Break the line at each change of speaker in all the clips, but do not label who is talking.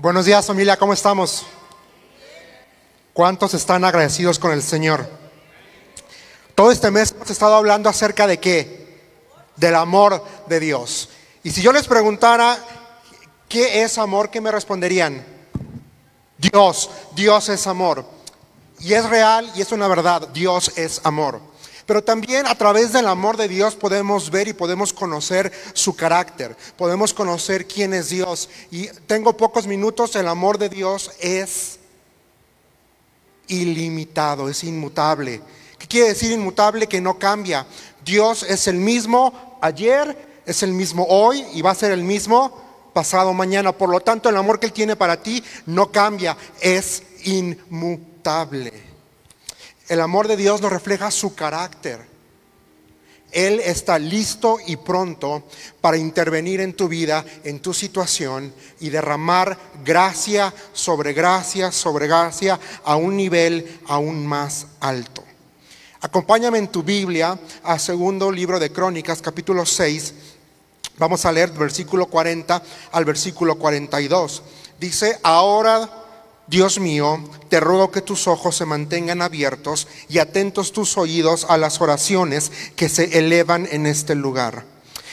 Buenos días familia, ¿cómo estamos? ¿Cuántos están agradecidos con el Señor? Todo este mes hemos estado hablando acerca de qué? Del amor de Dios. Y si yo les preguntara, ¿qué es amor? ¿Qué me responderían? Dios, Dios es amor. Y es real y es una verdad, Dios es amor. Pero también a través del amor de Dios podemos ver y podemos conocer su carácter, podemos conocer quién es Dios. Y tengo pocos minutos, el amor de Dios es ilimitado, es inmutable. ¿Qué quiere decir inmutable? Que no cambia. Dios es el mismo ayer, es el mismo hoy y va a ser el mismo pasado mañana. Por lo tanto, el amor que Él tiene para ti no cambia, es inmutable. El amor de Dios nos refleja su carácter. Él está listo y pronto para intervenir en tu vida, en tu situación y derramar gracia sobre gracia sobre gracia a un nivel aún más alto. Acompáñame en tu Biblia a segundo libro de Crónicas, capítulo 6. Vamos a leer versículo 40 al versículo 42. Dice, ahora Dios mío, te ruego que tus ojos se mantengan abiertos y atentos tus oídos a las oraciones que se elevan en este lugar.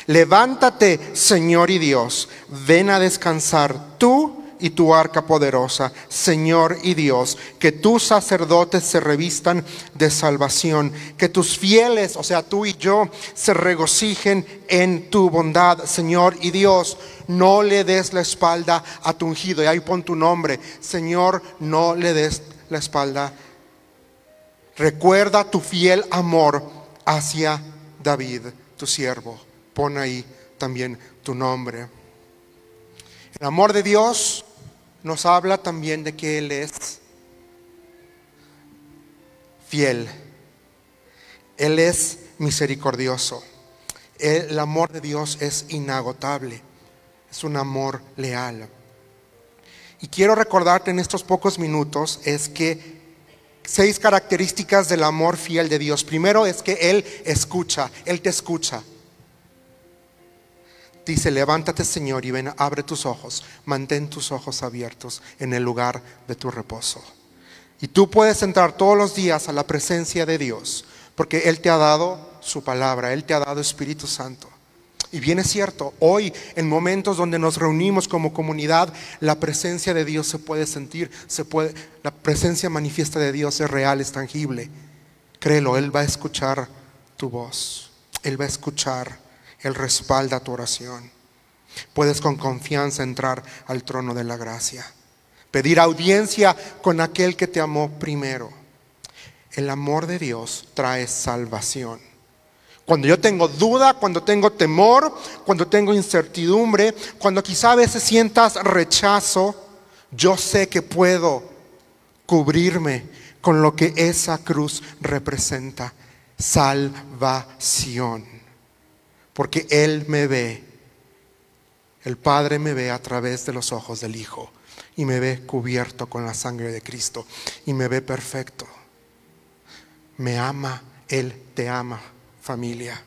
Levántate, Señor y Dios, ven a descansar tú y tu arca poderosa, Señor y Dios, que tus sacerdotes se revistan de salvación, que tus fieles, o sea, tú y yo, se regocijen en tu bondad, Señor y Dios. No le des la espalda a tu ungido, y ahí pon tu nombre, Señor, no le des la espalda. Recuerda tu fiel amor hacia David, tu siervo. Pon ahí también tu nombre. El amor de Dios nos habla también de que Él es fiel. Él es misericordioso. El amor de Dios es inagotable. Es un amor leal. Y quiero recordarte en estos pocos minutos es que seis características del amor fiel de Dios. Primero es que Él escucha, Él te escucha. Dice, levántate Señor y ven, abre tus ojos, mantén tus ojos abiertos en el lugar de tu reposo. Y tú puedes entrar todos los días a la presencia de Dios, porque Él te ha dado su palabra, Él te ha dado Espíritu Santo. Y bien es cierto, hoy en momentos donde nos reunimos como comunidad, la presencia de Dios se puede sentir, se puede, la presencia manifiesta de Dios es real, es tangible. Créelo, Él va a escuchar tu voz, Él va a escuchar él respalda tu oración. Puedes con confianza entrar al trono de la gracia. Pedir audiencia con aquel que te amó primero. El amor de Dios trae salvación. Cuando yo tengo duda, cuando tengo temor, cuando tengo incertidumbre, cuando quizá a veces sientas rechazo, yo sé que puedo cubrirme con lo que esa cruz representa. Salvación porque Él me ve. El Padre me ve a través de los ojos del Hijo y me ve cubierto con la sangre de Cristo y me ve perfecto. Me ama, Él te ama, familia.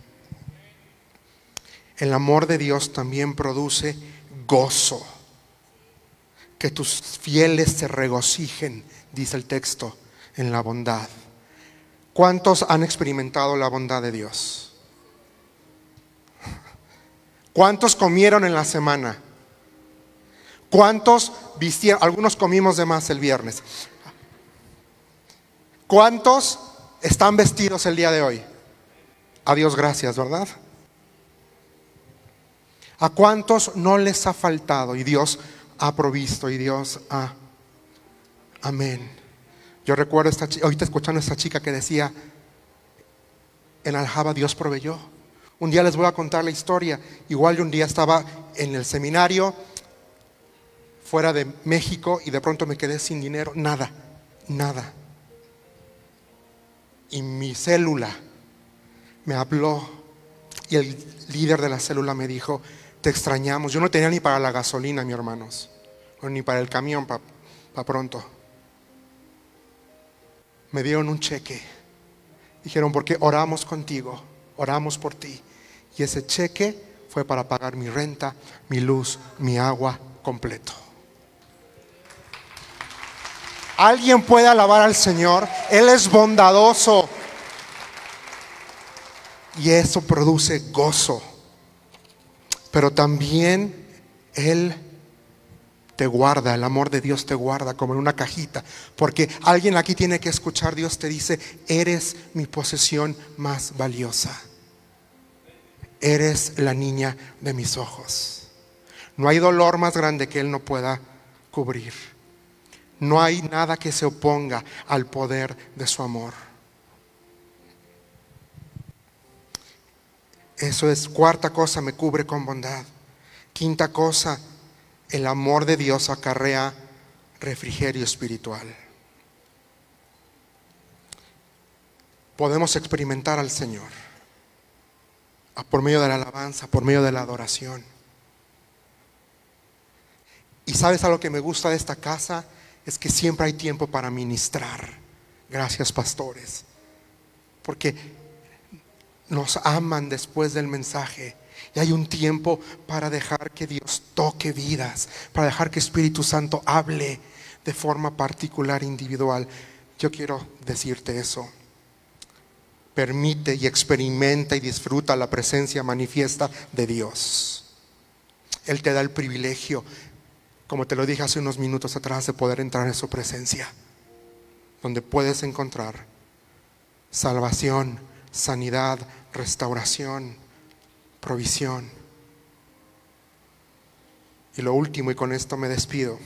El amor de Dios también produce gozo. Que tus fieles se regocijen, dice el texto, en la bondad. ¿Cuántos han experimentado la bondad de Dios? ¿Cuántos comieron en la semana? ¿Cuántos vistieron? Algunos comimos de más el viernes. ¿Cuántos están vestidos el día de hoy? A Dios gracias, ¿verdad? ¿A cuántos no les ha faltado y Dios ha provisto y Dios ha... Amén. Yo recuerdo esta, ahorita escuchando a esta chica que decía, en Aljaba Dios proveyó. Un día les voy a contar la historia. Igual de un día estaba en el seminario fuera de México y de pronto me quedé sin dinero. Nada, nada. Y mi célula me habló y el líder de la célula me dijo, te extrañamos. Yo no tenía ni para la gasolina, mi hermanos, ni para el camión para pronto. Me dieron un cheque. Dijeron, porque oramos contigo, oramos por ti. Y ese cheque fue para pagar mi renta, mi luz, mi agua completo. Alguien puede alabar al Señor. Él es bondadoso. Y eso produce gozo. Pero también Él te guarda, el amor de Dios te guarda como en una cajita. Porque alguien aquí tiene que escuchar, Dios te dice, eres mi posesión más valiosa. Eres la niña de mis ojos. No hay dolor más grande que Él no pueda cubrir. No hay nada que se oponga al poder de su amor. Eso es cuarta cosa, me cubre con bondad. Quinta cosa, el amor de Dios acarrea refrigerio espiritual. Podemos experimentar al Señor por medio de la alabanza, por medio de la adoración. Y sabes a lo que me gusta de esta casa es que siempre hay tiempo para ministrar. Gracias, pastores. Porque nos aman después del mensaje. Y hay un tiempo para dejar que Dios toque vidas, para dejar que Espíritu Santo hable de forma particular, individual. Yo quiero decirte eso. Permite y experimenta y disfruta la presencia manifiesta de Dios. Él te da el privilegio, como te lo dije hace unos minutos atrás, de poder entrar en su presencia, donde puedes encontrar salvación, sanidad, restauración, provisión. Y lo último, y con esto me despido,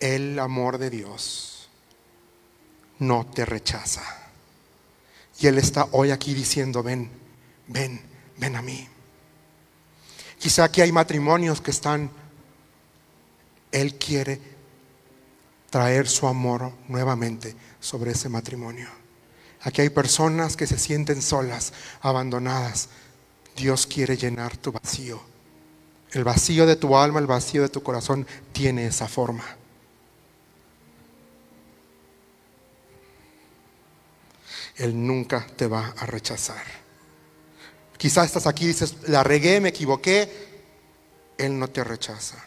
el amor de Dios no te rechaza. Y Él está hoy aquí diciendo, ven, ven, ven a mí. Quizá aquí hay matrimonios que están, Él quiere traer su amor nuevamente sobre ese matrimonio. Aquí hay personas que se sienten solas, abandonadas. Dios quiere llenar tu vacío. El vacío de tu alma, el vacío de tu corazón tiene esa forma. Él nunca te va a rechazar. Quizás estás aquí y dices, la regué, me equivoqué. Él no te rechaza.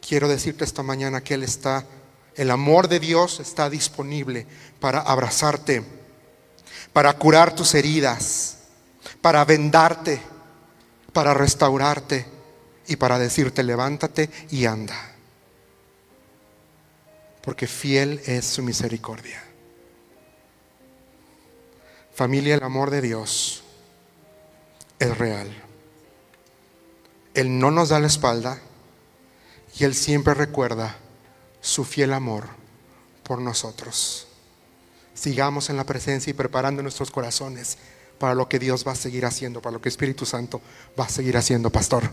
Quiero decirte esta mañana que Él está, el amor de Dios está disponible para abrazarte para curar tus heridas, para vendarte, para restaurarte y para decirte levántate y anda. Porque fiel es su misericordia. Familia, el amor de Dios es real. Él no nos da la espalda y Él siempre recuerda su fiel amor por nosotros sigamos en la presencia y preparando nuestros corazones para lo que Dios va a seguir haciendo, para lo que Espíritu Santo va a seguir haciendo, pastor.